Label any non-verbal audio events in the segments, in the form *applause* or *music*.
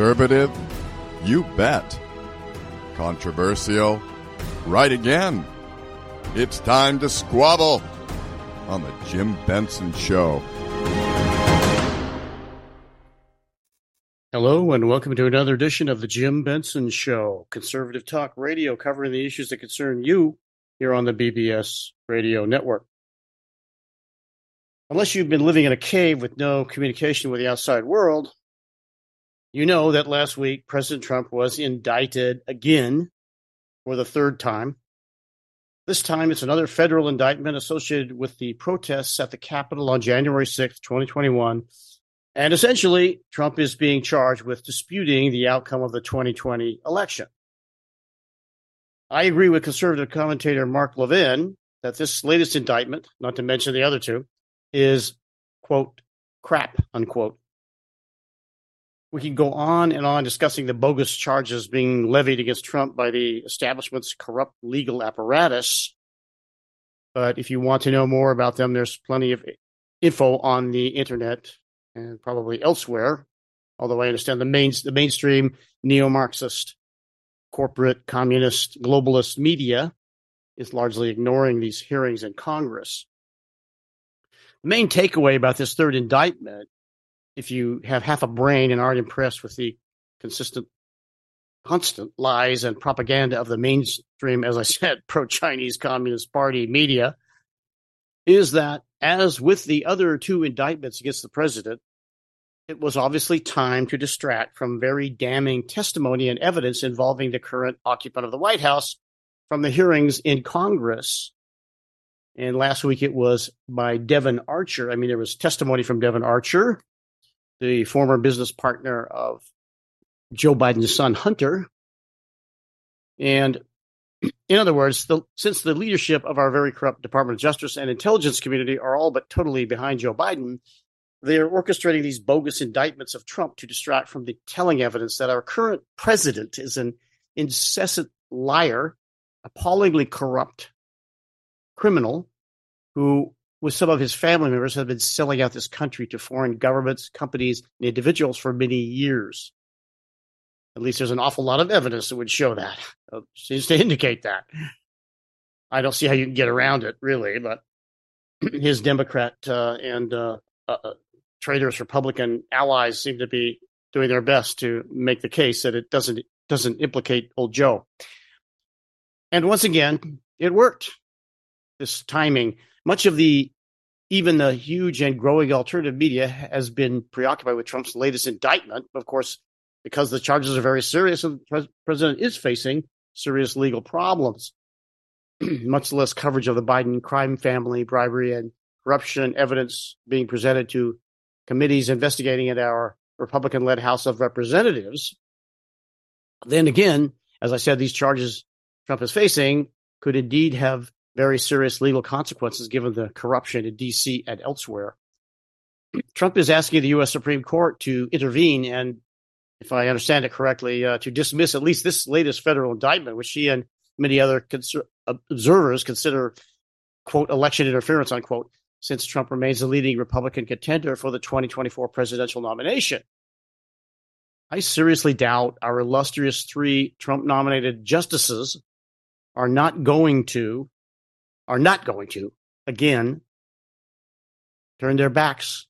Conservative? You bet. Controversial? Right again. It's time to squabble on the Jim Benson Show. Hello, and welcome to another edition of the Jim Benson Show, conservative talk radio covering the issues that concern you here on the BBS radio network. Unless you've been living in a cave with no communication with the outside world, you know that last week President Trump was indicted again for the third time. This time it's another federal indictment associated with the protests at the Capitol on January 6th, 2021. And essentially, Trump is being charged with disputing the outcome of the 2020 election. I agree with conservative commentator Mark Levin that this latest indictment, not to mention the other two, is, quote, crap, unquote. We can go on and on discussing the bogus charges being levied against Trump by the establishment's corrupt legal apparatus. But if you want to know more about them, there's plenty of info on the internet and probably elsewhere. Although I understand the main the mainstream neo-Marxist, corporate, communist, globalist media is largely ignoring these hearings in Congress. The main takeaway about this third indictment if you have half a brain and aren't impressed with the consistent, constant lies and propaganda of the mainstream, as I said, *laughs* pro Chinese Communist Party media, is that as with the other two indictments against the president, it was obviously time to distract from very damning testimony and evidence involving the current occupant of the White House from the hearings in Congress. And last week it was by Devon Archer. I mean, there was testimony from Devon Archer, the former business partner of Joe Biden's son, Hunter. And in other words, the, since the leadership of our very corrupt Department of Justice and intelligence community are all but totally behind Joe Biden, they are orchestrating these bogus indictments of Trump to distract from the telling evidence that our current president is an incessant liar, appallingly corrupt criminal who with some of his family members, have been selling out this country to foreign governments, companies, and individuals for many years. At least there's an awful lot of evidence that would show that. *laughs* It seems to indicate that. I don't see how you can get around it, really, but *clears throat* his Democrat uh, and uh, uh, uh traitors Republican allies seem to be doing their best to make the case that it doesn't doesn't implicate old Joe. And once again, it worked. This timing much of the even the huge and growing alternative media has been preoccupied with Trump's latest indictment. Of course, because the charges are very serious, and the pres- president is facing serious legal problems. *clears throat* Much less coverage of the Biden crime family, bribery, and corruption evidence being presented to committees investigating at our Republican led House of Representatives. Then again, as I said, these charges Trump is facing could indeed have very serious legal consequences given the corruption in D.C. and elsewhere. Trump is asking the U.S. Supreme Court to intervene and, if I understand it correctly, uh, to dismiss at least this latest federal indictment, which he and many other cons- observers consider, quote, election interference, unquote, since Trump remains the leading Republican contender for the 2024 presidential nomination. I seriously doubt our illustrious three Trump nominated justices are not going to are not going to, again, turn their backs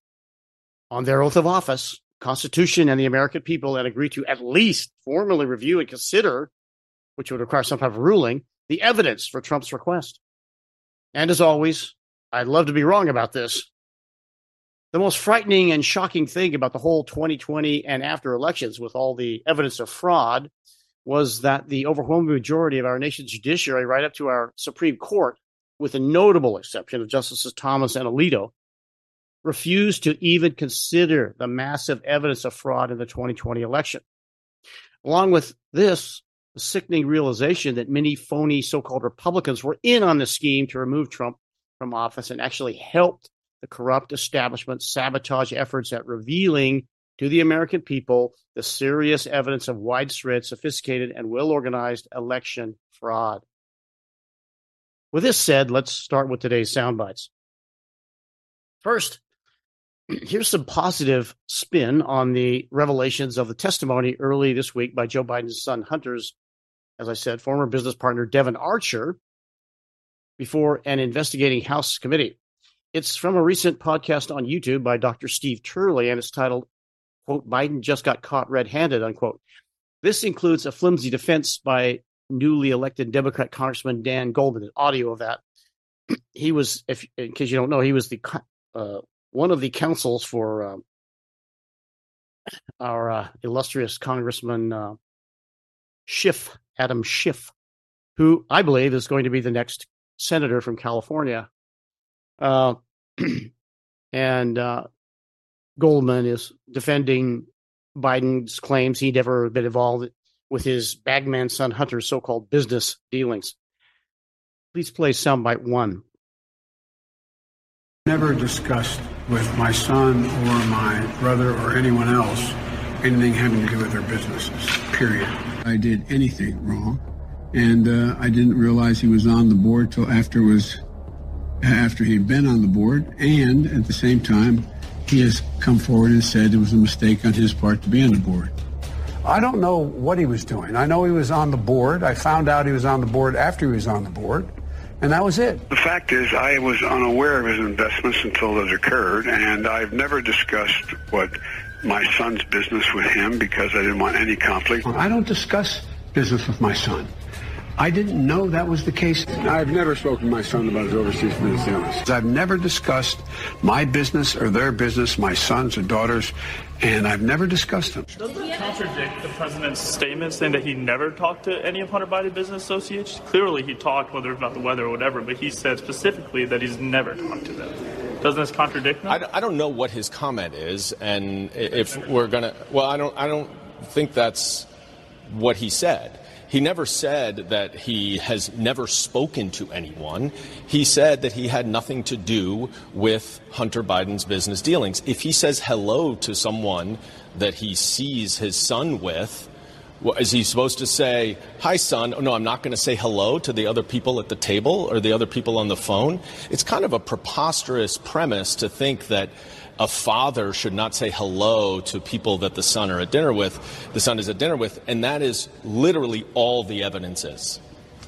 on their oath of office, Constitution, and the American people, and agree to at least formally review and consider, which would require some type of ruling, the evidence for Trump's request. And as always, I'd love to be wrong about this. The most frightening and shocking thing about the whole 2020 and after elections, with all the evidence of fraud, was that the overwhelming majority of our nation's judiciary, right up to our Supreme Court, with a notable exception of Justices Thomas and Alito, refused to even consider the massive evidence of fraud in the 2020 election. Along with this, the sickening realization that many phony so called Republicans were in on the scheme to remove Trump from office and actually helped the corrupt establishment sabotage efforts at revealing to the American people the serious evidence of widespread, sophisticated, and well organized election fraud. With this said, let's start with today's sound bites. First, here's some positive spin on the revelations of the testimony early this week by Joe Biden's son Hunter's, as I said, former business partner Devon Archer before an investigating House committee. It's from a recent podcast on YouTube by Dr. Steve Turley, and it's titled, quote, Biden just got caught red handed, unquote. This includes a flimsy defense by newly elected Democrat Congressman Dan Goldman, an audio of that. *clears throat* He was, if in case you don't know, he was the uh, one of the counsels for uh, our uh, illustrious Congressman uh, Schiff, Adam Schiff, who I believe is going to be the next senator from California. Uh, *clears throat* and uh, Goldman is defending Biden's claims he'd never been involved with his bagman son Hunter's so-called business dealings. Please play soundbite one. Never discussed with my son or my brother or anyone else anything having to do with their businesses, period. I did anything wrong, and uh, I didn't realize he was on the board till after was after he'd been on the board, and at the same time, he has come forward and said it was a mistake on his part to be on the board. I don't know what he was doing. I know he was on the board. I found out he was on the board after he was on the board. And that was it. The fact is, I was unaware of his investments until those occurred, and I've never discussed what my son's business with him because I didn't want any conflict. I don't discuss business with my son. I didn't know that was the case. I've never spoken to my son about his overseas business dealings. I've never discussed my business or their business, my sons or daughters, and I've never discussed them. Doesn't it contradict the president's statement saying that he never talked to any of Hunter Biden business associates? Clearly, he talked, whether it's about the weather or whatever, but he said specifically that he's never talked to them. Doesn't this contradict them? I, I don't know what his comment is, and if we're gonna, well, I don't, I don't think that's what he said. He never said that he has never spoken to anyone. He said that he had nothing to do with Hunter Biden's business dealings. If he says hello to someone that he sees his son with, is he supposed to say, Hi, son? Oh, no, I'm not going to say hello to the other people at the table or the other people on the phone. It's kind of a preposterous premise to think that a father should not say hello to people that the son are at dinner with, the son is at dinner with, and that is literally all the evidence is.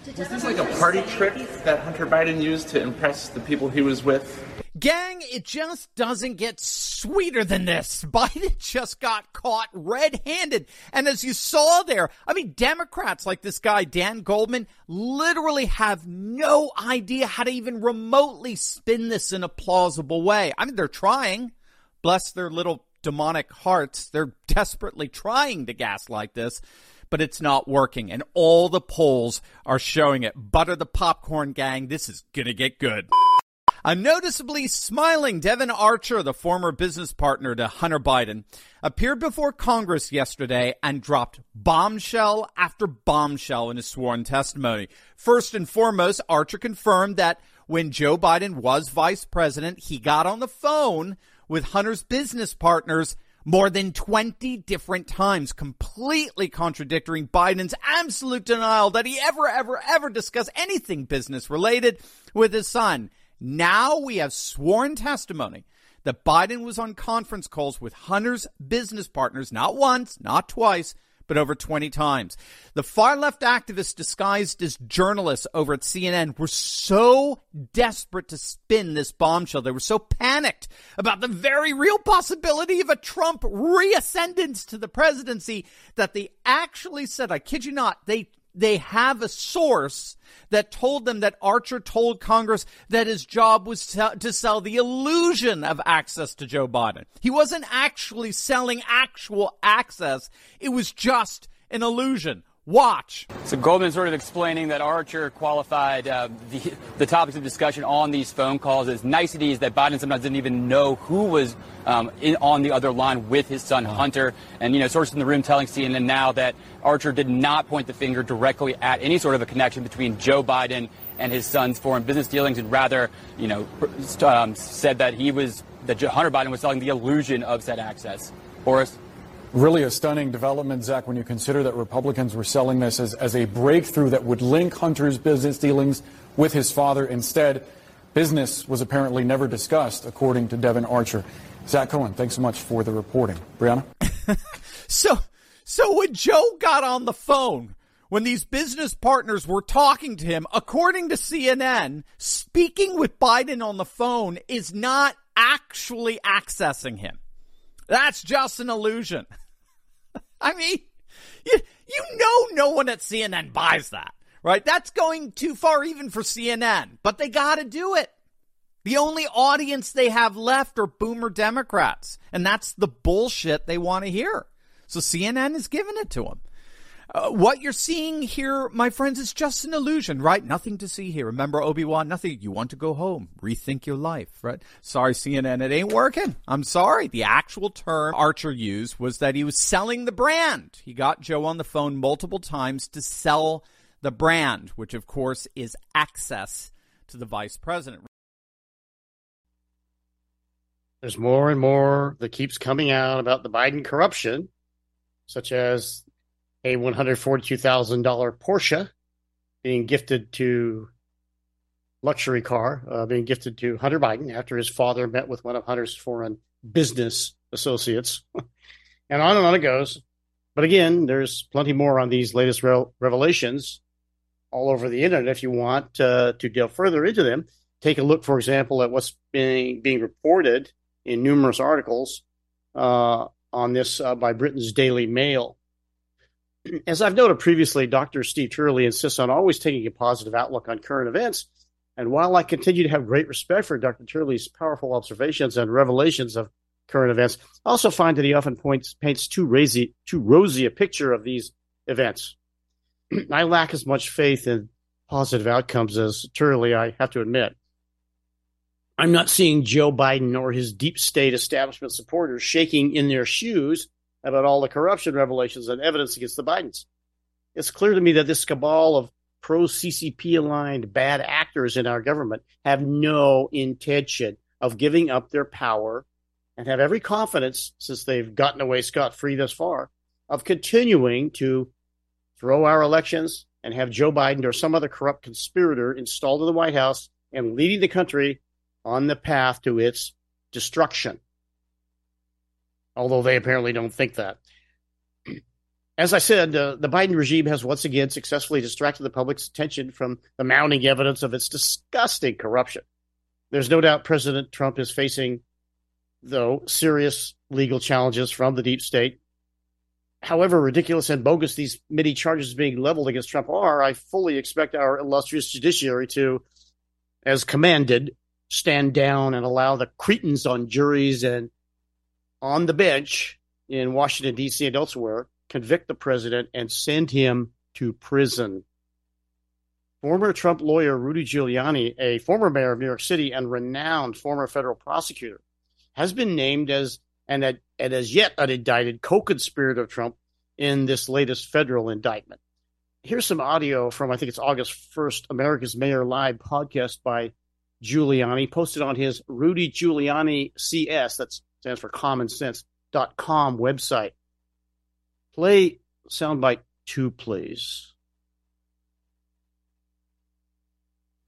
Was this like a party trick that Hunter Biden used to impress the people he was with? Gang, it just doesn't get sweeter than this. *laughs* Biden just got caught red handed. And as you saw there, I mean, Democrats like this guy, Dan Goldman, literally have no idea how to even remotely spin this in a plausible way. I mean, they're trying bless their little demonic hearts, they're desperately trying to gaslight this, but it's not working. And all the polls are showing it. Butter the popcorn gang. This is going to get good. A noticeably smiling Devon Archer, the former business partner to Hunter Biden, appeared before Congress yesterday and dropped bombshell after bombshell in his sworn testimony. First and foremost, Archer confirmed that when Joe Biden was vice president, he got on the phone with Hunter's business partners more than 20 different times, completely contradicting Biden's absolute denial that he ever, ever, ever discussed anything business related with his son. Now we have sworn testimony that Biden was on conference calls with Hunter's business partners, not once, not twice, but over 20 times. The far left activists disguised as journalists over at CNN were so desperate to spin this bombshell. They were so panicked about the very real possibility of a Trump reascendance to the presidency that they actually said, I kid you not, they they have a source that told them that Archer told Congress that his job was to sell the illusion of access to Joe Biden. He wasn't actually selling actual access. It was just an illusion. Watch. So Goldman sort of explaining that Archer qualified uh, the, the topics of discussion on these phone calls as niceties that Biden sometimes didn't even know who was um, in, on the other line with his son Hunter. And, you know, sources in the room telling CNN now that Archer did not point the finger directly at any sort of a connection between Joe Biden and his son's foreign business dealings and rather, you know, um, said that he was, that Hunter Biden was selling the illusion of said access. Boris? Really a stunning development, Zach, when you consider that Republicans were selling this as, as a breakthrough that would link Hunter's business dealings with his father. Instead, business was apparently never discussed, according to Devon Archer. Zach Cohen, thanks so much for the reporting. Brianna? *laughs* so, so when Joe got on the phone, when these business partners were talking to him, according to CNN, speaking with Biden on the phone is not actually accessing him. That's just an illusion. *laughs* I mean, you, you know no one at CNN buys that, right? That's going too far even for CNN, but they gotta do it. The only audience they have left are boomer Democrats, and that's the bullshit they want to hear. So CNN is giving it to them. Uh, what you're seeing here, my friends, is just an illusion, right? Nothing to see here. Remember Obi-Wan? Nothing. You want to go home. Rethink your life, right? Sorry, CNN, it ain't working. I'm sorry. The actual term Archer used was that he was selling the brand. He got Joe on the phone multiple times to sell the brand, which of course is access to the vice president. There's more and more that keeps coming out about the Biden corruption, such as a $142,000 Porsche being gifted to luxury car uh, being gifted to Hunter Biden after his father met with one of Hunter's foreign business associates. *laughs* and on and on it goes. But again, there's plenty more on these latest re- revelations all over the internet if you want uh, to delve further into them. Take a look, for example, at what's being being reported in numerous articles uh, on this uh, by Britain's Daily Mail as I've noted previously, Dr. Steve Turley insists on always taking a positive outlook on current events. And while I continue to have great respect for Dr. Turley's powerful observations and revelations of current events, I also find that he often points, paints too rosy, too rosy a picture of these events. *clears throat* I lack as much faith in positive outcomes as Turley, I have to admit. I'm not seeing Joe Biden or his deep state establishment supporters shaking in their shoes about all the corruption revelations and evidence against the Bidens. It's clear to me that this cabal of pro CCP aligned bad actors in our government have no intention of giving up their power and have every confidence, since they've gotten away scot free thus far, of continuing to throw our elections and have Joe Biden or some other corrupt conspirator installed in the White House and leading the country on the path to its destruction although they apparently don't think that. As I said, uh, the Biden regime has once again successfully distracted the public's attention from the mounting evidence of its disgusting corruption. There's no doubt President Trump is facing, though, serious legal challenges from the deep state. However ridiculous and bogus these many charges being leveled against Trump are, I fully expect our illustrious judiciary to, as commanded, stand down and allow the cretins on juries and on the bench in Washington, D.C. and elsewhere, convict the president and send him to prison. Former Trump lawyer Rudy Giuliani, a former mayor of New York City and renowned former federal prosecutor, has been named as and, and as yet an indicted co-conspirator of Trump in this latest federal indictment. Here's some audio from I think it's August 1st America's Mayor Live podcast by Giuliani posted on his Rudy Giuliani CS that's stands for common sense.com website. Play soundbite two, please.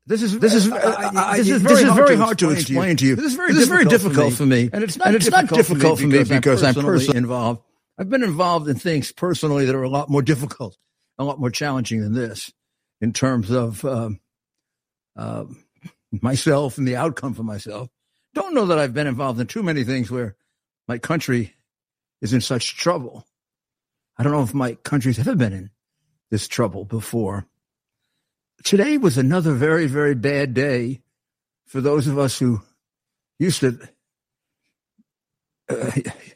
This is this is uh, I, this is very, this is very hard, to explain to you. This is very, this is very difficult for me, and it's not, and it's difficult, not difficult for me because, because I'm, personally personally involved. I've been involved in things personally that are a lot more difficult, a lot more challenging than this, in terms of um, uh, myself and the outcome for myself don't know that I've been involved in too many things where my country is in such trouble. I don't know if my country's ever been in this trouble before. Today was another very, very bad day for those of us who used to uh,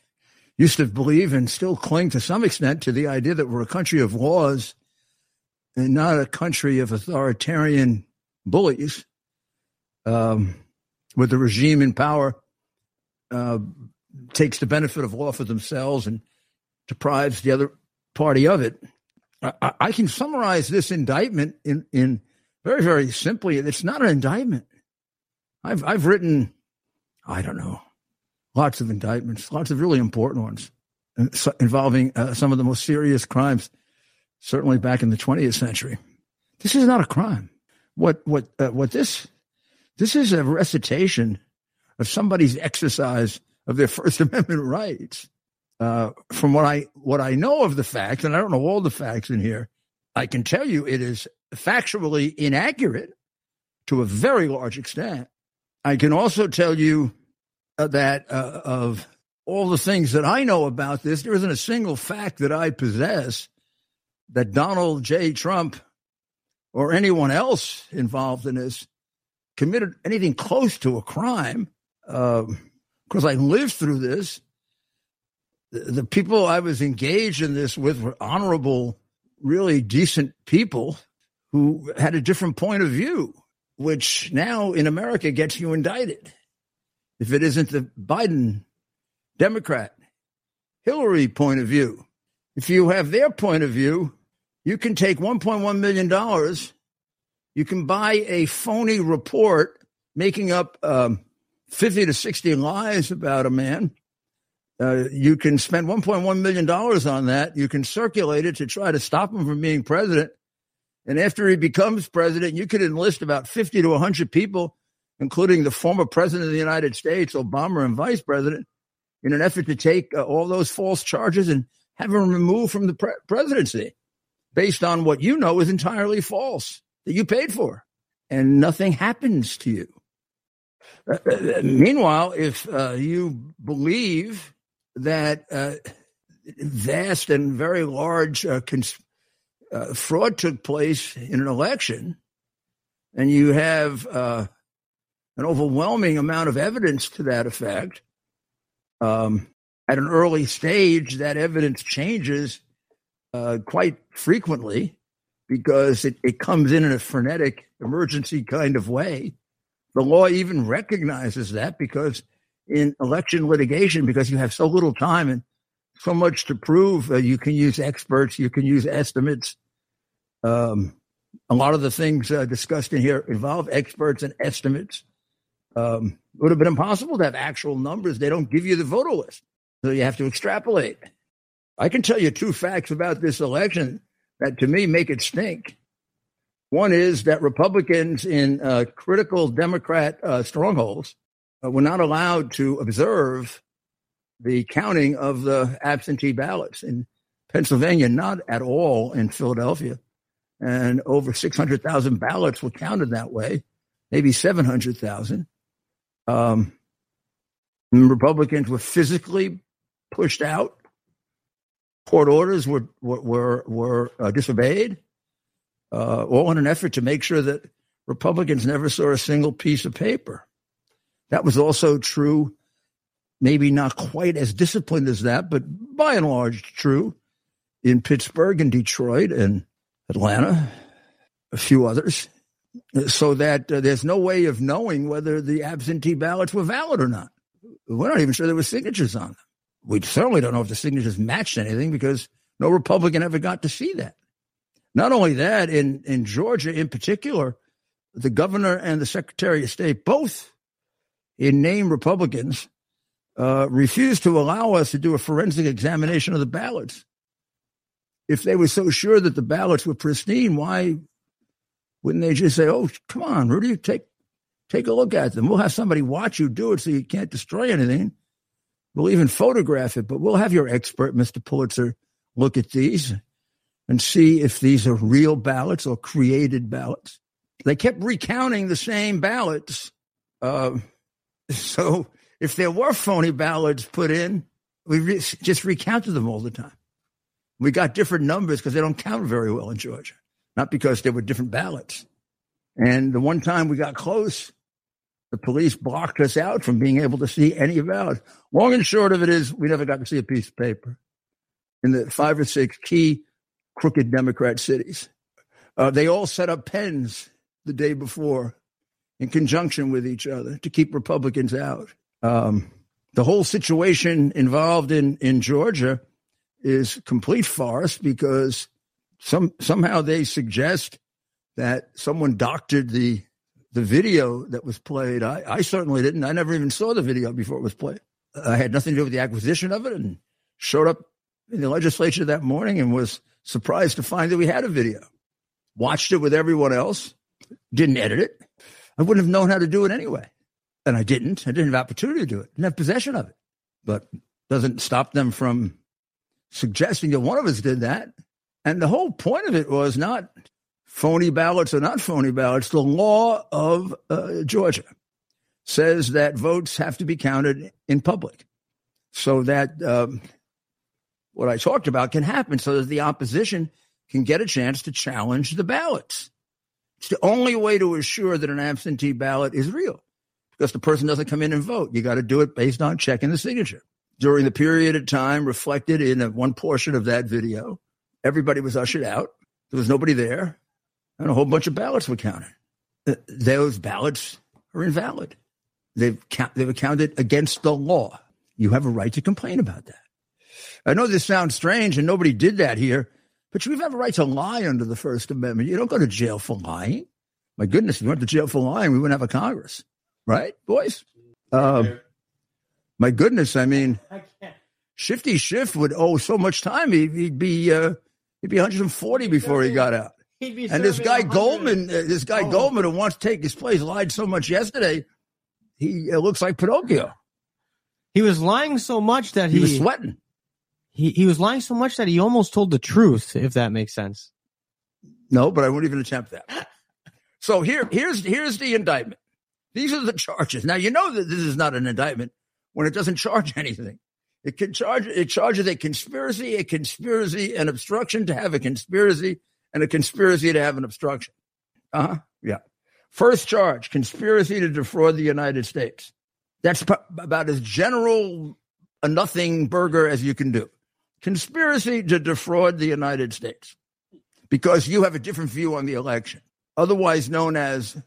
*laughs* used to believe and still cling to some extent to the idea that we're a country of laws and not a country of authoritarian bullies. Um, with the regime in power uh, takes the benefit of law for themselves and deprives the other party of it. I, I can summarize this indictment in, in very, very simply. It's not an indictment. I've, I've written, I don't know, lots of indictments, lots of really important ones uh, involving uh, some of the most serious crimes, certainly back in the 20th century. This is not a crime. What, what, uh, what this this is a recitation of somebody's exercise of their *laughs* First Amendment rights. Uh, from what I what I know of the facts, and I don't know all the facts in here, I can tell you it is factually inaccurate to a very large extent. I can also tell you uh, that uh, of all the things that I know about this, there isn't a single fact that I possess that Donald J. Trump or anyone else involved in this committed anything close to a crime. Because um, I lived through this. The, the people I was engaged in this with were honorable, really decent people who had a different point of view, which now in America gets you indicted. If it isn't the Biden Democrat, Hillary point of view, if you have their point of view, you can take $1.1 million, you can buy a phony report making up um, 50 to 60 lies about a man. Uh, you can spend $1.1 million on that. You can circulate it to try to stop him from being president. And after he becomes president, you could enlist about 50 to 100 people, including the former president of the United States, Obama, and vice president, in an effort to take uh, all those false charges and have him removed from the pre- presidency based on what you know is entirely false that you paid for. And nothing happens to you. Uh, uh meanwhile, if uh, you believe that uh, vast and very large uh, cons- uh, fraud took place in an election, and you have an overwhelming amount of evidence to that effect, um, at an early stage, that evidence changes quite frequently because it, it comes in in a frenetic emergency kind of way. The law even recognizes that because in election litigation, because you have so little time and so much to prove. Uh, you can use experts, you can use estimates. Um, a lot of the things uh, discussed in here involve experts and estimates. Um, it would have been impossible to have actual numbers. They don't give you the voter list, so you have to extrapolate. I can tell you two facts about this election that to me make it stink. One is that Republicans in uh, critical Democrat uh, strongholds uh, were not allowed to observe the counting of the absentee ballots in Pennsylvania, not at all in Philadelphia. And over 600,000 ballots were counted that way, maybe 700,000. Um, Republicans were physically pushed out. Court orders were were were, uh, disobeyed, uh, all in an effort to make sure that Republicans never saw a single piece of paper. That was also true maybe not quite as disciplined as that, but by and large true in Pittsburgh and Detroit and Atlanta, a few others, so that uh, there's no way of knowing whether the absentee ballots were valid or not. We're not even sure there were signatures on them. We certainly don't know if the signatures matched anything because no Republican ever got to see that. Not only that, in, in Georgia in particular, the governor and the secretary of state both in name Republicans uh, refused to allow us to do a forensic examination of the ballots. If they were so sure that the ballots were pristine, why wouldn't they just say, "Oh, come on, Rudy, take take a look at them. We'll have somebody watch you do it, so you can't destroy anything. We'll even photograph it, but we'll have your expert, Mr. Pulitzer, look at these and see if these are real ballots or created ballots." They kept recounting the same ballots. Uh, *laughs* so if there were phony ballots put in, we re- just recounted them all the time. We got different numbers because they don't count very well in Georgia, not because there were different ballots. And the one time we got close, the police blocked us out from being able to see any of ballots. Long and short of it is, we never got to see a piece of paper in the five or six key crooked Democrat cities. Uh, they all set up pens the day before in conjunction with each other to keep Republicans out. Um, the whole situation involved in, in Georgia is complete farce because some somehow they suggest that someone doctored the the video that was played. I, I certainly didn't. I never even saw the video before it was played. I had nothing to do with the acquisition of it and showed up in the legislature that morning and was surprised to find that we had a video. Watched it with everyone else, didn't edit it. I wouldn't have known how to do it anyway. And I didn't. I didn't have opportunity to do it. Didn't have possession of it. but doesn't stop them from suggesting that one of us did that. And the whole point of it was not phony ballots or not phony ballots. The law of uh, Georgia says that votes have to be counted in public so that um, what I talked about can happen so that the opposition can get a chance to challenge the ballots. It's the only way to assure that an absentee ballot is real because the person doesn't come in and vote. You got to do it based on checking the signature. During the period of time reflected in one portion of that video, everybody was ushered out. There was nobody there, and a whole bunch of ballots were counted. Uh, those ballots are invalid. They've, they've counted against the law. You have a right to complain about that. I know this sounds strange, and nobody did that here, but you have a right to lie under the First Amendment. You don't go to jail for lying. My goodness, if you went to jail for lying, we wouldn't have a Congress, right, boys? Um, my goodness, I mean, Shifty Schiff would owe so much time. He'd, he'd be uh, he'd be 140 before he got out. *laughs* And this guy Goldman, uh, this guy oh. Goldman, who wants to take his place, lied so much yesterday. He uh, looks like Pinocchio. He was lying so much that he, he was sweating. He he was lying so much that he almost told the truth, if that makes sense. No, but I won't even attempt that. *laughs* so here here's here's the indictment. These are the charges. Now you know that this is not an indictment when it doesn't charge *laughs* anything. It can charge it charges a conspiracy, a conspiracy, an obstruction to have a conspiracy, and a conspiracy to have an obstruction. Uh huh. Yeah. First charge: conspiracy to defraud the United States. That's about as general a nothing burger as you can do conspiracy to defraud the United States because you have a different view on the election, otherwise known as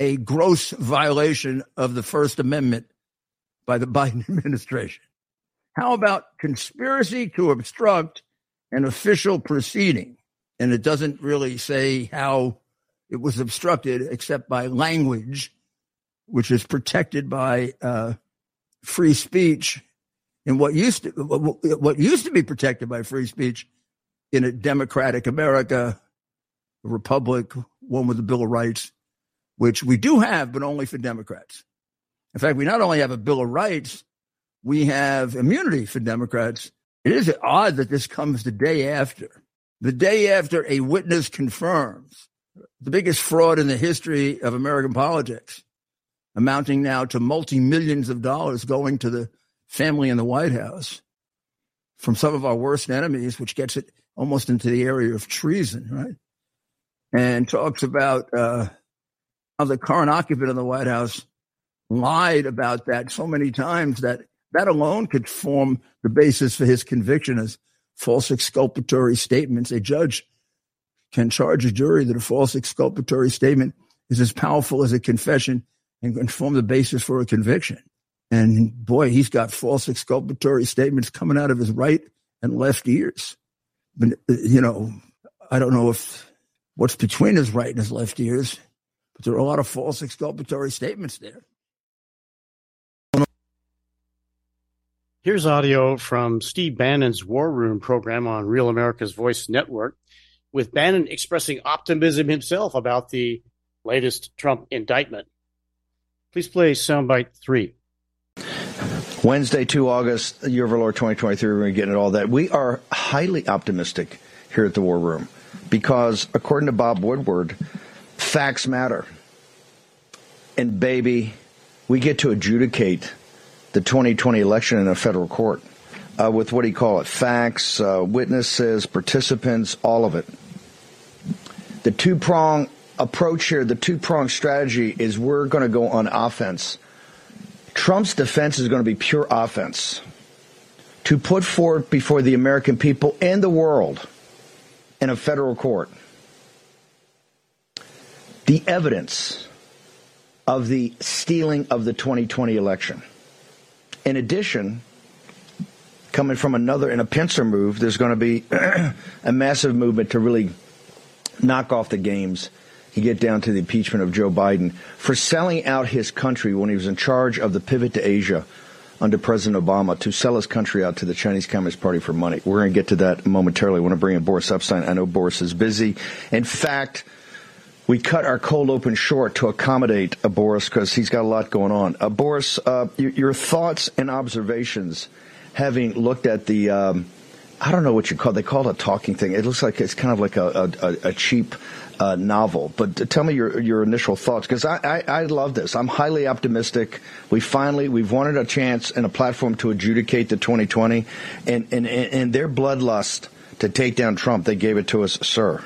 a gross violation of the First Amendment by the *laughs* Biden administration. How about conspiracy to obstruct an official proceeding? And it doesn't really say how it was obstructed except by language, which is protected by uh, free speech And what used to what used to be protected by free speech in a democratic America, a republic, one with the Bill of Rights, which we do have, but only for Democrats. In fact, we not only have a Bill of Rights, we have immunity for Democrats. It is odd that this comes the day after. The day after a witness confirms the biggest fraud in the history of American politics, amounting now to multi millions of dollars going to the family in the White House from some of our worst enemies, which gets it almost into the area of treason, right? And talks about uh, how the current occupant of the White House lied about that so many times that that alone could form the basis for his conviction as false exculpatory statements. A judge can charge a jury that a false exculpatory statement is as powerful as a confession and can form the basis for a conviction. And boy, he's got false exculpatory statements coming out of his right and left ears. But, you know, I don't know if what's between his right and his left ears, but there are a lot of false exculpatory statements there. Here's audio from Steve Bannon's War Room program on Real America's Voice Network, with Bannon expressing optimism himself about the latest Trump indictment. Please play soundbite three. Wednesday, 2 August, year of our Lord 2023, we're going to get into all that. We are highly optimistic here at the War Room because, according to Bob Woodward, facts matter. And, baby, we get to adjudicate the 2020 election in a federal court uh, with what do you call it? Facts, uh, witnesses, participants, all of it. The two prong approach here, the two prong strategy is we're going to go on offense Trump's defense is going to be pure offense to put forth before the American people and the world in a federal court the evidence of the stealing of the 2020 election. In addition, coming from another in a pincer move, there's going to be *clears throat* a massive movement to really knock off the games you get down to the impeachment of Joe Biden for selling out his country when he was in charge of the pivot to Asia under President Obama to sell his country out to the Chinese Communist Party for money. We're going to get to that momentarily. I want to bring in Boris Epshteyn. I know Boris is busy. In fact, we cut our cold open short to accommodate uh, Boris because he's got a lot going on. Uh, Boris, uh, your, your, thoughts and observations, having looked at the, um, I don't know what you call. They call it a talking thing. It looks like it's kind of like a, a, a cheap uh, novel. But tell me your your initial thoughts because I, I, I love this. I'm highly optimistic. We finally we've wanted a chance and a platform to adjudicate the 2020, and and and their bloodlust to take down Trump. They gave it to us, sir.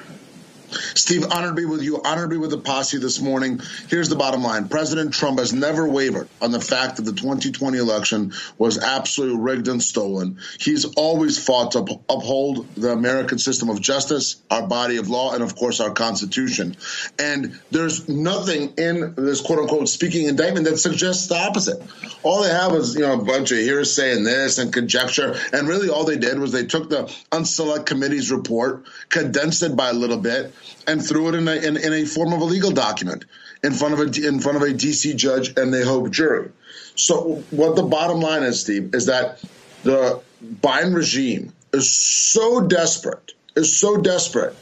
Steve, honored to be with you, honored to be with the posse this morning. Here's the bottom line President Trump has never wavered on the fact that the 2020 election was absolutely rigged and stolen. He's always fought to uphold the American system of justice, our body of law, and of course our Constitution. And there's nothing in this quote unquote speaking indictment that suggests the opposite. All they have is, you know, a bunch of hearsay and this and conjecture. And really all they did was they took the unselect committee's report, condensed it by a little bit, and threw it in a, in, in a form of a legal document in front of a in front of a DC judge and they hope jury. So what the bottom line is, Steve, is that the Biden regime is so desperate, is so desperate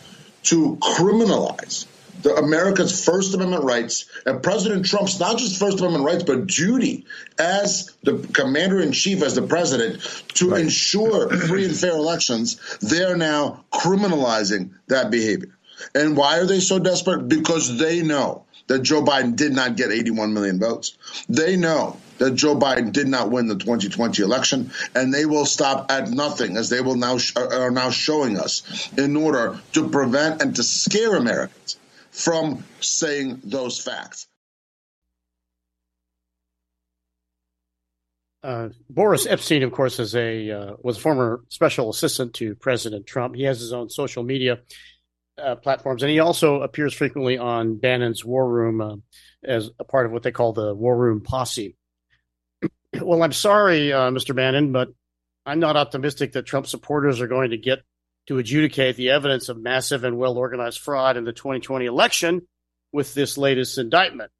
to criminalize the America's First Amendment rights and President Trump's not just First Amendment rights, but duty as the commander in chief, as the president, to right. ensure free and fair elections. They are now criminalizing that behavior. And why are they so desperate? Because they know that Joe Biden did not get 81 million votes. They know that Joe Biden did not win the 2020 election, and they will stop at nothing, as they will now sh- are now showing us, in order to prevent and to scare Americans from saying those facts. Uh, Boris Epshteyn, of course, is a uh, was a former special assistant to President Trump. He has his own social media uh, platforms, and he also appears frequently on Bannon's War Room uh, as a part of what they call the War Room Posse. *clears throat* well, I'm sorry, uh, Mr. Bannon, but I'm not optimistic that Trump supporters are going to get to adjudicate the evidence of massive and well organized fraud in the 2020 election with this latest indictment.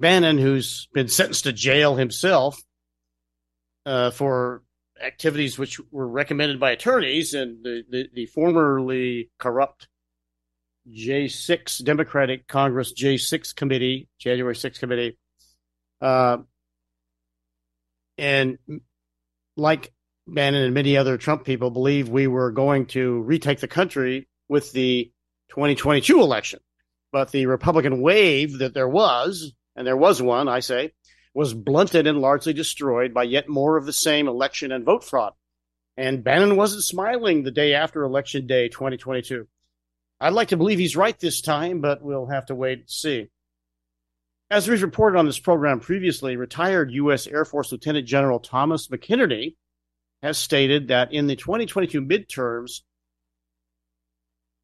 Bannon, who's been sentenced to jail himself uh, for activities which were recommended by attorneys and the, the, the formerly corrupt J6 Democratic Congress J6 committee, January 6 committee. Uh, and like Bannon and many other Trump people believe we were going to retake the country with the 2022 election. But the Republican wave that there was, and there was one, I say, was blunted and largely destroyed by yet more of the same election and vote fraud. And Bannon wasn't smiling the day after Election Day 2022. I'd like to believe he's right this time, but we'll have to wait and see. As we've reported on this program previously, retired U.S. Air Force Lieutenant General Thomas McInerney has stated that in the 2022 midterms,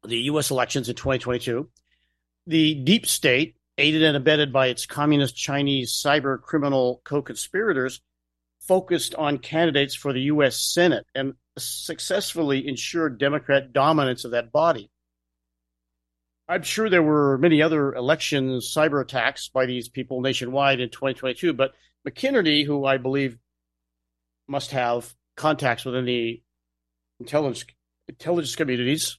the U.S. elections in 2022, the deep state aided and abetted by its communist Chinese cyber criminal co conspirators, focused on candidates for the U.S. Senate and successfully ensured Democrat dominance of that body. I'm sure there were many other election cyber attacks by these people nationwide in 2022, but McInerney, who I believe must have contacts within the intelligence intelligence communities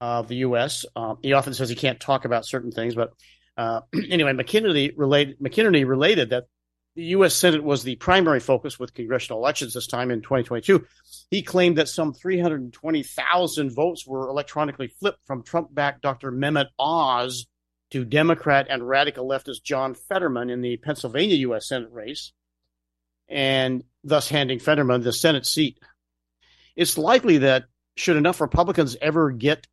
of the U.S. Um, he often says he can't talk about certain things, but uh, *clears throat* anyway, McInerney related, related that the U.S. Senate was the primary focus with congressional elections this time in 2022. He claimed that some 320,000 votes were electronically flipped from Trump-backed Dr. Mehmet Oz to Democrat and radical leftist John Fetterman in the Pennsylvania U.S. Senate race, and thus handing Fetterman the Senate seat. It's likely that should enough Republicans ever get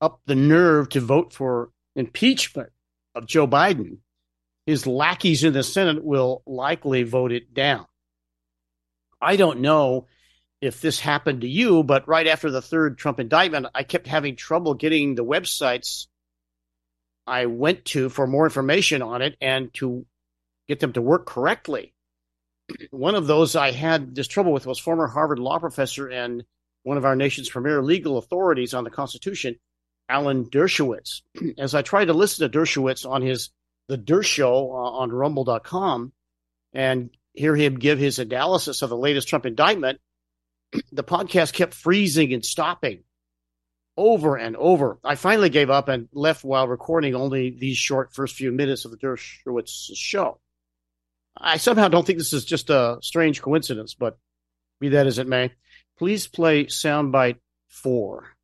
up the nerve to vote for impeachment of Joe Biden, his lackeys in the Senate will likely vote it down. I don't know if this happened to you, but right after the third Trump indictment, I kept having trouble getting the websites I went to for more information on it and to get them to work correctly. *clears throat* One of those I had this trouble with was former Harvard law professor and one of our nation's premier legal authorities on the Constitution, Alan Dershowitz. *clears throat* As I tried to listen to Dershowitz on his The Dershow uh, on Rumble.com and hear him give his analysis of the latest Trump indictment, *clears throat* the podcast kept freezing and stopping. over and over. I finally gave up and left while recording only these short first few minutes of the Dershowitz show. I somehow don't think this is just a strange coincidence, but be that as it may, please play soundbite four.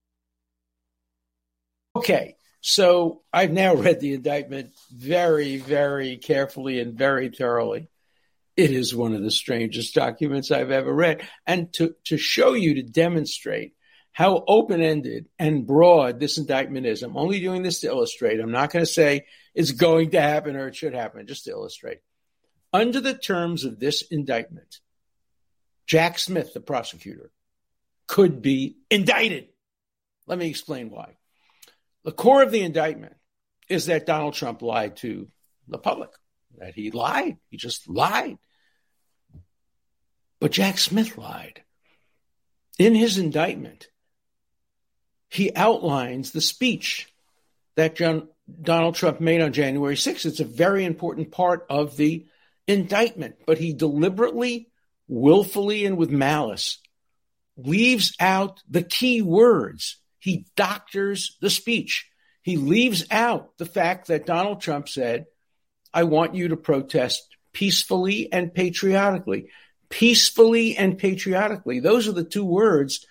Okay, so I've now read the indictment very, very carefully and very thoroughly. It is one of the strangest documents I've ever read. And to, to show you, to demonstrate how open ended and broad this indictment is, I'm only doing this to illustrate. I'm not going to say it's going to happen or it should happen, just to illustrate. Under the terms of this indictment, Jack Smith, the prosecutor, could be indicted. Let me explain why. The core of the indictment is that Donald Trump lied to the public, that he lied. He just lied. But Jack Smith lied. In his indictment, he outlines the speech that John, Donald Trump made on January 6th. It's a very important part of the indictment, but he deliberately, willfully, and with malice leaves out the key words. He doctors the speech. He leaves out the fact that Donald Trump said, I want you to protest peacefully and patriotically. Peacefully and patriotically. Those are the two words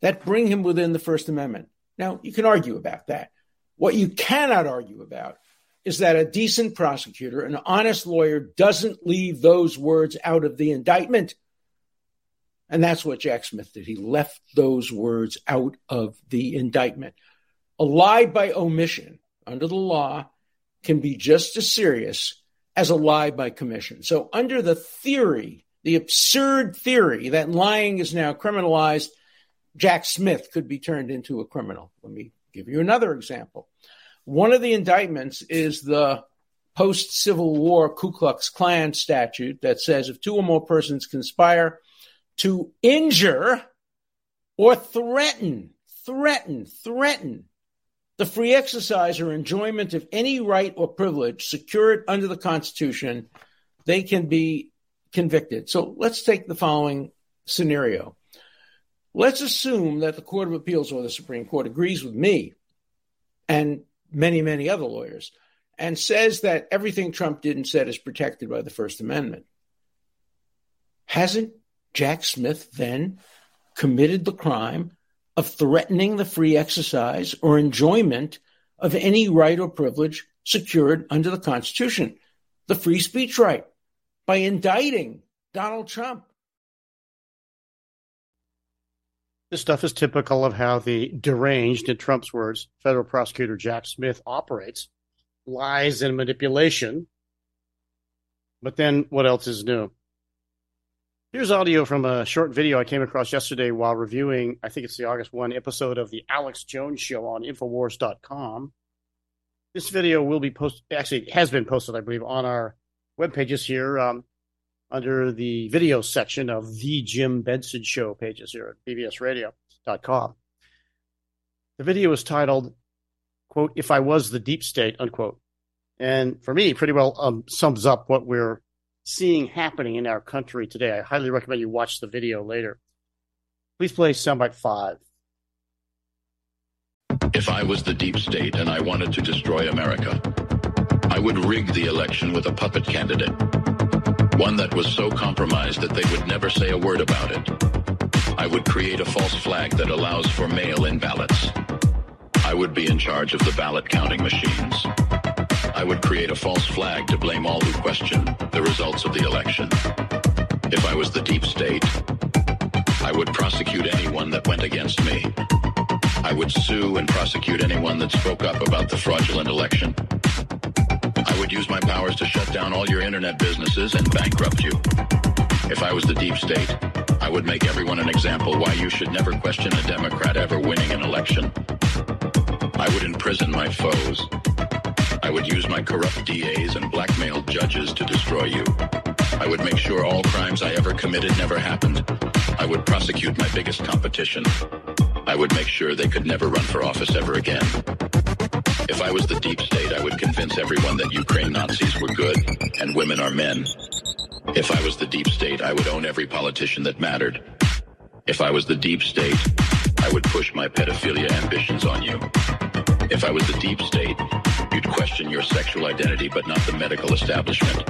that bring him within the First Amendment. Now, you can argue about that. What you cannot argue about is that a decent prosecutor, an honest lawyer, doesn't leave those words out of the indictment. And that's what Jack Smith did. He left those words out of the indictment. A lie by omission under the law can be just as serious as a lie by commission. So, under the theory, the absurd theory that lying is now criminalized, Jack Smith could be turned into a criminal. Let me give you another example. One of the indictments is the post Civil War Ku Klux Klan statute that says if two or more persons conspire to injure or threaten, threaten, threaten the free exercise or enjoyment of any right or privilege secured under the Constitution, they can be convicted. So let's take the following scenario. Let's assume that the Court of Appeals or the Supreme Court agrees with me and many, many other lawyers, and says that everything Trump did and said is protected by the First Amendment. Hasn't Jack Smith then committed the crime of threatening the free exercise or enjoyment of any right or privilege secured under the Constitution, the free speech right, by indicting Donald Trump? This stuff is typical of how the deranged, in Trump's words, federal prosecutor Jack Smith operates lies and manipulation. But then what else is new? Here's audio from a short video I came across yesterday while reviewing, I think it's the August 1 episode of The Alex Jones Show on Infowars.com. This video will be posted, actually, has been posted, I believe, on our web pages here. Um, under the video section of the Jim Benson Show pages here at bbsradio.com. The video is titled, quote, If I Was the Deep State, unquote. And for me, pretty well um, sums up what we're seeing happening in our country today. I highly recommend you watch the video later. Please play soundbite five. If I was the deep state and I wanted to destroy America, I would rig the election with a puppet candidate one that was so compromised that they would never say a word about it. I would create a false flag that allows for mail-in ballots. I would be in charge of the ballot counting machines. I would create a false flag to blame all who question the results of the election. If I was the deep state, I would prosecute anyone that went against me. I would sue and prosecute anyone that spoke up about the fraudulent election. I would use my powers to shut down all your internet businesses and bankrupt you. If I was the deep state, I would make everyone an example why you should never question a Democrat ever winning an election. I would imprison my foes. I would use my corrupt DAs and blackmail judges to destroy you. I would make sure all crimes I ever committed never happened. I would prosecute my biggest competition. I would make sure they could never run for office ever again. If I was the deep state, I would convince everyone that Ukraine Nazis were good and women are men. If I was the deep state, I would own every politician that mattered. If I was the deep state, I would push my pedophilia ambitions on you. If I was the deep state, you'd question your sexual identity but not the medical establishment.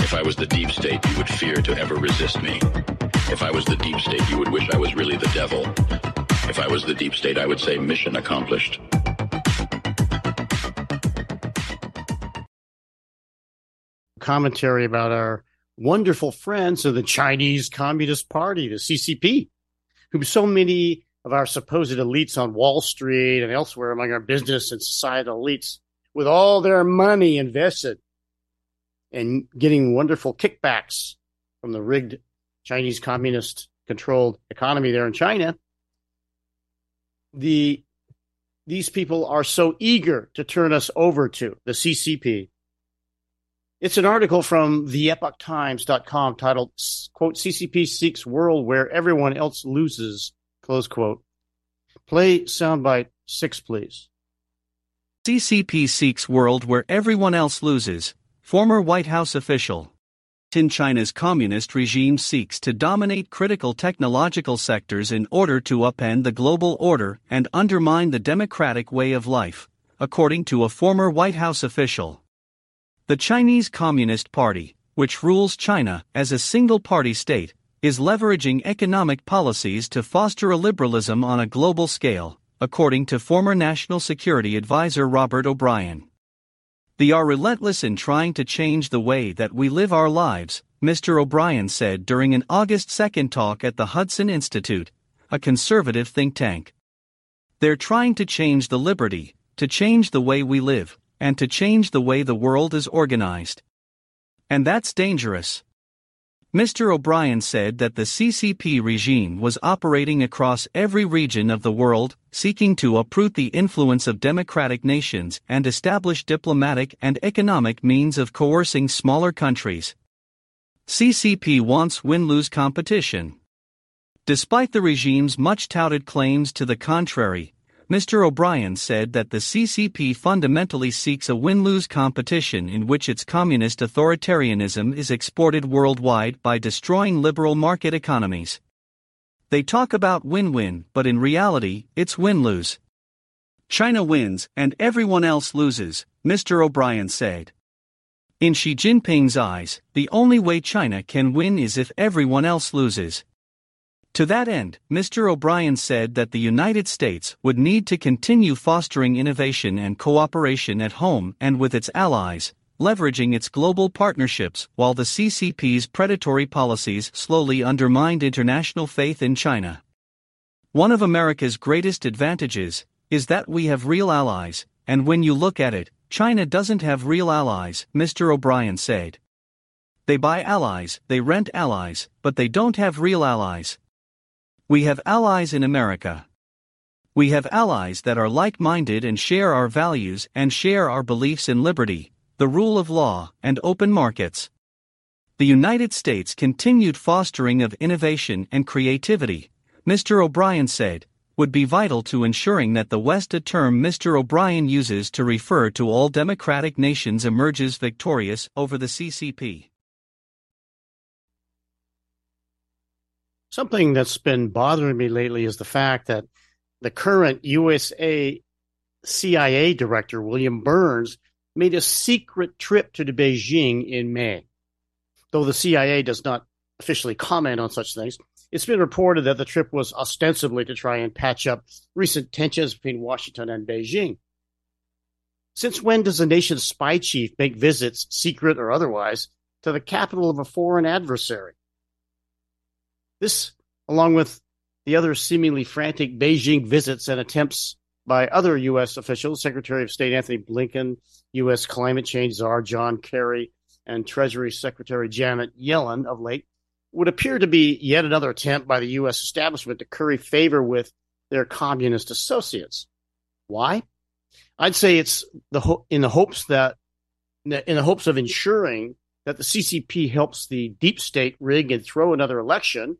If I was the deep state, you would fear to ever resist me. If I was the deep state, you would wish I was really the devil. If I was the deep state, I would say mission accomplished. Commentary about our wonderful friends of the Chinese Communist Party, the CCP, whom so many of our supposed elites on Wall Street and elsewhere among our business and societal elites, with all their money invested and getting wonderful kickbacks from the rigged Chinese communist controlled economy there in China, the these people are so eager to turn us over to the CCP. It's an article from the theepochtimes.com titled, quote, CCP seeks world where everyone else loses, close quote. Play soundbite six, please. CCP seeks world where everyone else loses, former White House official. In China's communist regime seeks to dominate critical technological sectors in order to upend the global order and undermine the democratic way of life, according to a former White House official. The Chinese Communist Party, which rules China as a single party state, is leveraging economic policies to foster a liberalism on a global scale, according to former National Security Advisor Robert O'Brien. They are relentless in trying to change the way that we live our lives, Mr. O'Brien said during an August 2 talk at the Hudson Institute, a conservative think tank. They're trying to change the liberty, to change the way we live, and to change the way the world is organized. And that's dangerous. Mr. O'Brien said that the CCP regime was operating across every region of the world, seeking to uproot the influence of democratic nations and establish diplomatic and economic means of coercing smaller countries. CCP wants win lose competition. Despite the regime's much touted claims to the contrary, Mr. O'Brien said that the CCP fundamentally seeks a win lose competition in which its communist authoritarianism is exported worldwide by destroying liberal market economies. They talk about win win, but in reality, it's win lose. China wins and everyone else loses, Mr. O'Brien said. In Xi Jinping's eyes, the only way China can win is if everyone else loses. To that end, Mr. O'Brien said that the United States would need to continue fostering innovation and cooperation at home and with its allies, leveraging its global partnerships while the CCP's predatory policies slowly undermined international faith in China. One of America's greatest advantages is that we have real allies, and when you look at it, China doesn't have real allies, Mr. O'Brien said. They buy allies, they rent allies, but they don't have real allies. We have allies in America. We have allies that are like minded and share our values and share our beliefs in liberty, the rule of law, and open markets. The United States' continued fostering of innovation and creativity, Mr. O'Brien said, would be vital to ensuring that the West, a term Mr. O'Brien uses to refer to all democratic nations, emerges victorious over the CCP. Something that's been bothering me lately is the fact that the current USA CIA director, William Burns, made a secret trip to Beijing in May. Though the CIA does not officially comment on such things, it's been reported that the trip was ostensibly to try and patch up recent tensions between Washington and Beijing. Since when does a nation's spy chief make visits, secret or otherwise, to the capital of a foreign adversary? This, along with the other seemingly frantic Beijing visits and attempts by other U.S. officials, Secretary of State Antony Blinken, U.S. climate change czar John Kerry, and Treasury Secretary Janet Yellen of late, would appear to be yet another attempt by the U.S. establishment to curry favor with their communist associates. Why? I'd say it's the ho- in the hopes that in the hopes of ensuring that the CCP helps the deep state rig and throw another election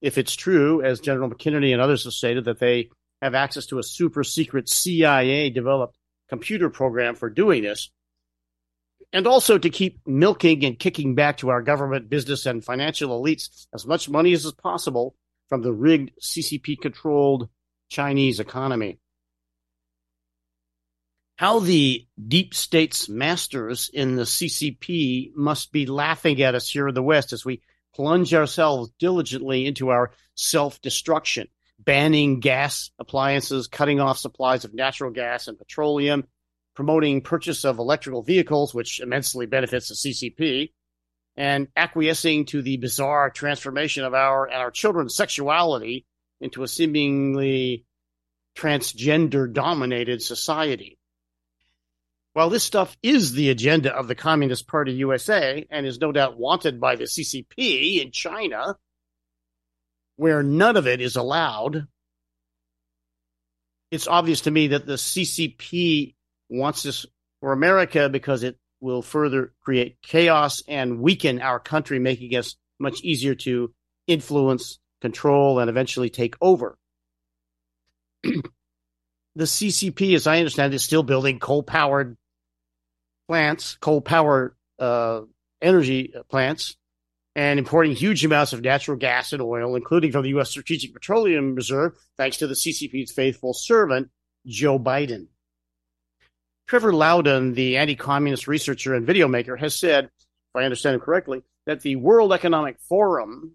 if it's true, as General McKinney and others have stated, that they have access to a super secret CIA developed computer program for doing this, and also to keep milking and kicking back to our government, business, and financial elites as much money as is possible from the rigged CCP controlled Chinese economy. How the deep state's masters in the CCP must be laughing at us here in the West as we plunge ourselves diligently into our self destruction, banning gas appliances, cutting off supplies of natural gas and petroleum, promoting purchase of electrical vehicles, which immensely benefits the CCP, and acquiescing to the bizarre transformation of our and our children's sexuality into a seemingly transgender dominated society. While this stuff is the agenda of the Communist Party USA and is no doubt wanted by the CCP in China, where none of it is allowed, it's obvious to me that the CCP wants this for America because it will further create chaos and weaken our country, making us much easier to influence, control, and eventually take over. *clears throat* the CCP, as I understand, is still building coal powered plants, coal power uh, energy plants, and importing huge amounts of natural gas and oil, including from the U.S. Strategic Petroleum Reserve, thanks to the CCP's faithful servant, Joe Biden. Trevor Loudon, the anti communist researcher and video maker, has said, if I understand him correctly, that the World Economic Forum,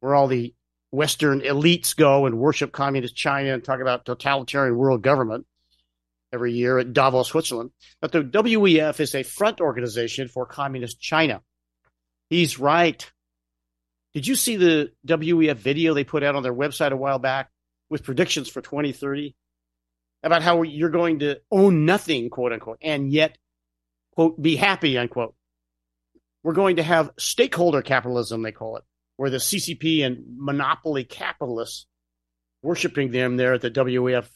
where all the Western elites go and worship communist China and talk about totalitarian world government, every year at Davos, Switzerland, that the WEF is a front organization for communist China. He's right. Did you see the WEF video they put out on their website a while back with predictions for 2030 about how you're going to own nothing, quote unquote, and yet, quote, be happy, unquote? We're going to have stakeholder capitalism, they call it, where the CCP and monopoly capitalists worshiping them there at the WEF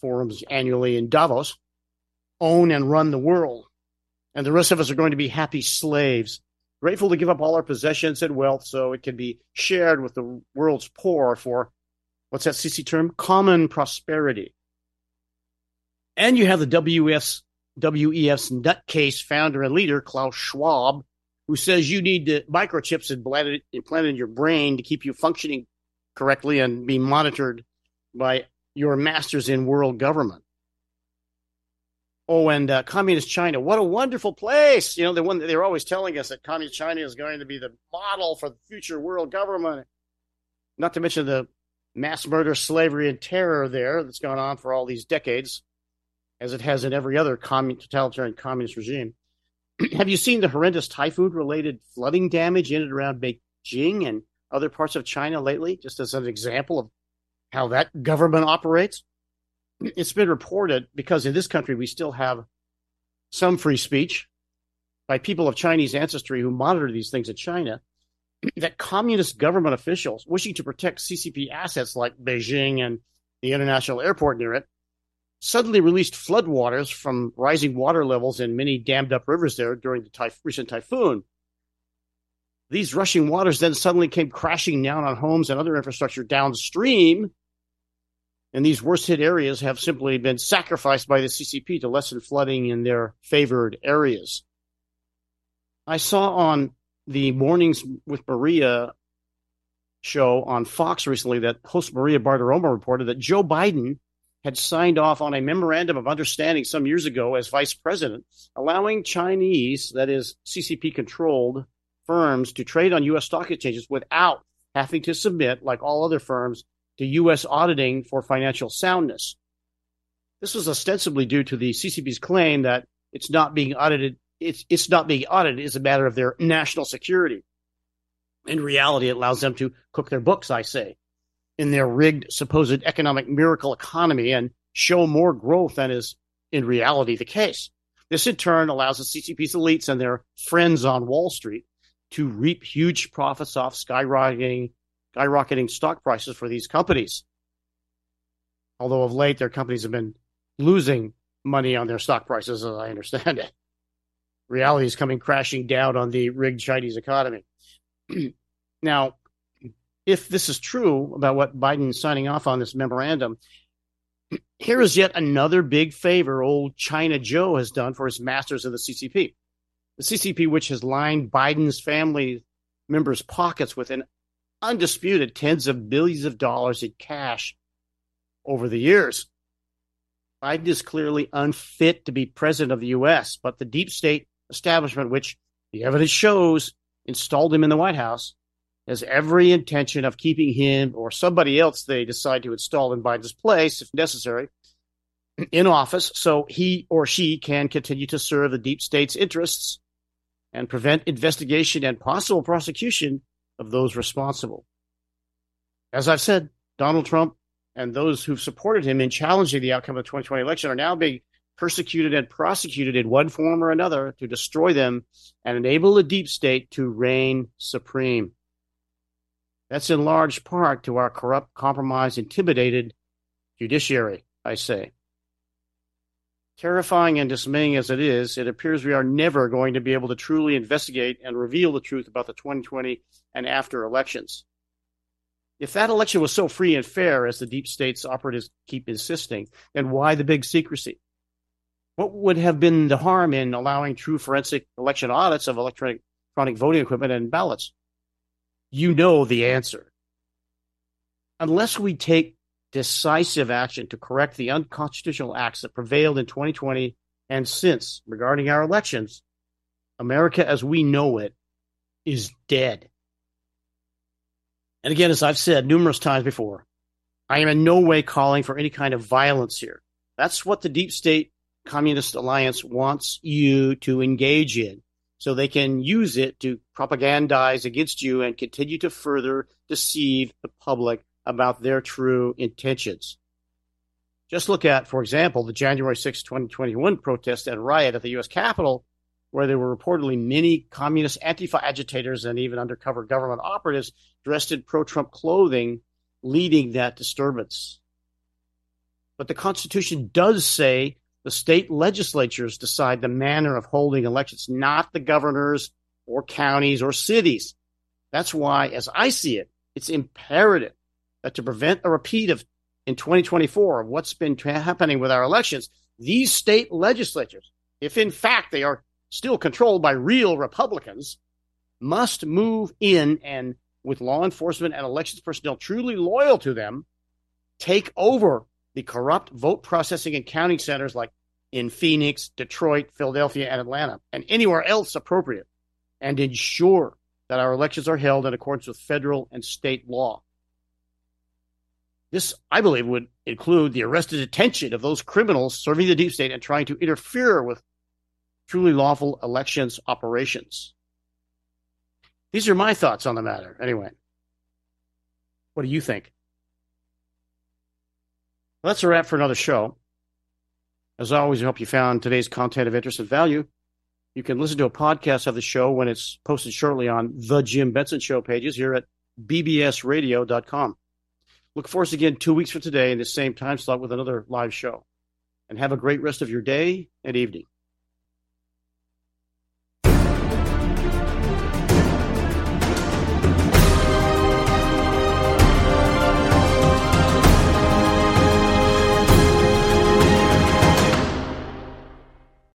forums annually in Davos own and run the world. And the rest of us are going to be happy slaves, grateful to give up all our possessions and wealth so it can be shared with the world's poor for what's that CC term? Common prosperity. And you have the WEF's, WEF's nutcase founder and leader, Klaus Schwab, who says you need to, microchips implanted, implanted in your brain to keep you functioning correctly and be monitored by your masters in world government. Oh, and uh, communist China, what a wonderful place! You know, the one they're always telling us that communist China is going to be the model for the future world government. Not to mention the mass murder, slavery, and terror there that's gone on for all these decades, as it has in every other commun- totalitarian communist regime. *clears throat* Have you seen the horrendous typhoon-related flooding damage in and around Beijing and other parts of China lately? Just as an example of how that government operates. It's been reported because in this country we still have some free speech by people of Chinese ancestry who monitor these things in China that communist government officials wishing to protect CCP assets like Beijing and the international airport near it suddenly released floodwaters from rising water levels in many dammed up rivers there during the typh- recent typhoon. These rushing waters then suddenly came crashing down on homes and other infrastructure downstream and these worst hit areas have simply been sacrificed by the CCP to lessen flooding in their favored areas. I saw on the Mornings with Maria show on Fox recently that host Maria Bartiromo reported that Joe Biden had signed off on a memorandum of understanding some years ago as vice president, allowing Chinese, that is CCP controlled firms to trade on U.S. stock exchanges without having to submit, like all other firms, to U.S. auditing for financial soundness. This was ostensibly due to the CCP's claim that it's not being audited. It's, it's not being audited is a matter of their national security. In reality, it allows them to cook their books, I say, in their rigged supposed economic miracle economy and show more growth than is in reality the case. This in turn allows the CCP's elites and their friends on Wall Street to reap huge profits off skyrocketing skyrocketing stock prices for these companies. Although of late, their companies have been losing money on their stock prices, as I understand it. Reality is coming crashing down on the rigged Chinese economy. *clears throat* now, if this is true about what Biden is signing off on this memorandum, *clears throat* here is yet another big favor old China Joe has done for his masters of the CCP. The CCP, which has lined Biden's family members' pockets with an undisputed tens of billions of dollars in cash over the years. Biden is clearly unfit to be president of the U.S., but the deep state establishment, which the evidence shows installed him in the White House, has every intention of keeping him or somebody else they decide to install in Biden's place, if necessary, in office so he or she can continue to serve the deep state's interests and prevent investigation and possible prosecution of those responsible. As I've said, Donald Trump and those who've supported him in challenging the outcome of the 2020 election are now being persecuted and prosecuted in one form or another to destroy them and enable the deep state to reign supreme. That's in large part to our corrupt, compromised, intimidated judiciary, I say. Terrifying and dismaying as it is, it appears we are never going to be able to truly investigate and reveal the truth about the 2020 and after elections. If that election was so free and fair as the deep state's operatives keep insisting, then why the big secrecy? What would have been the harm in allowing true forensic election audits of electronic, voting equipment and ballots? You know the answer. Unless we take decisive action to correct the unconstitutional acts that prevailed in 2020 and since regarding our elections, America as we know it is dead. And again, as I've said numerous times before, I am in no way calling for any kind of violence here. That's what the deep state communist alliance wants you to engage in so they can use it to propagandize against you and continue to further deceive the public about their true intentions. Just look at, for example, the January 6, 2021 protest and riot at the U.S. Capitol, where there were reportedly many communist Antifa agitators and even undercover government operatives dressed in pro Trump clothing leading that disturbance. But the Constitution does say the state legislatures decide the manner of holding elections, not the governors or counties or cities. That's why, as I see it, it's imperative that to prevent a repeat of in 2024 of what's been tra- happening with our elections, these state legislatures, if in fact they are still controlled by real Republicans, must move in and with law enforcement and elections personnel truly loyal to them, take over the corrupt vote processing and counting centers like in Phoenix, Detroit, Philadelphia, and Atlanta, and anywhere else appropriate, and ensure that our elections are held in accordance with federal and state law. This, I believe, would include the arrested detention of those criminals serving the deep state and trying to interfere with truly lawful elections operations. These are my thoughts on the matter. Anyway, what do you think? Well, that's a wrap for another show. As always, I hope you found today's content of interest and value. You can listen to a podcast of the show when it's posted shortly on the Jim Benson Show pages here at bbsradio.com. Look for us again two weeks from today in the same time slot with another live show. And have a great rest of your day and evening.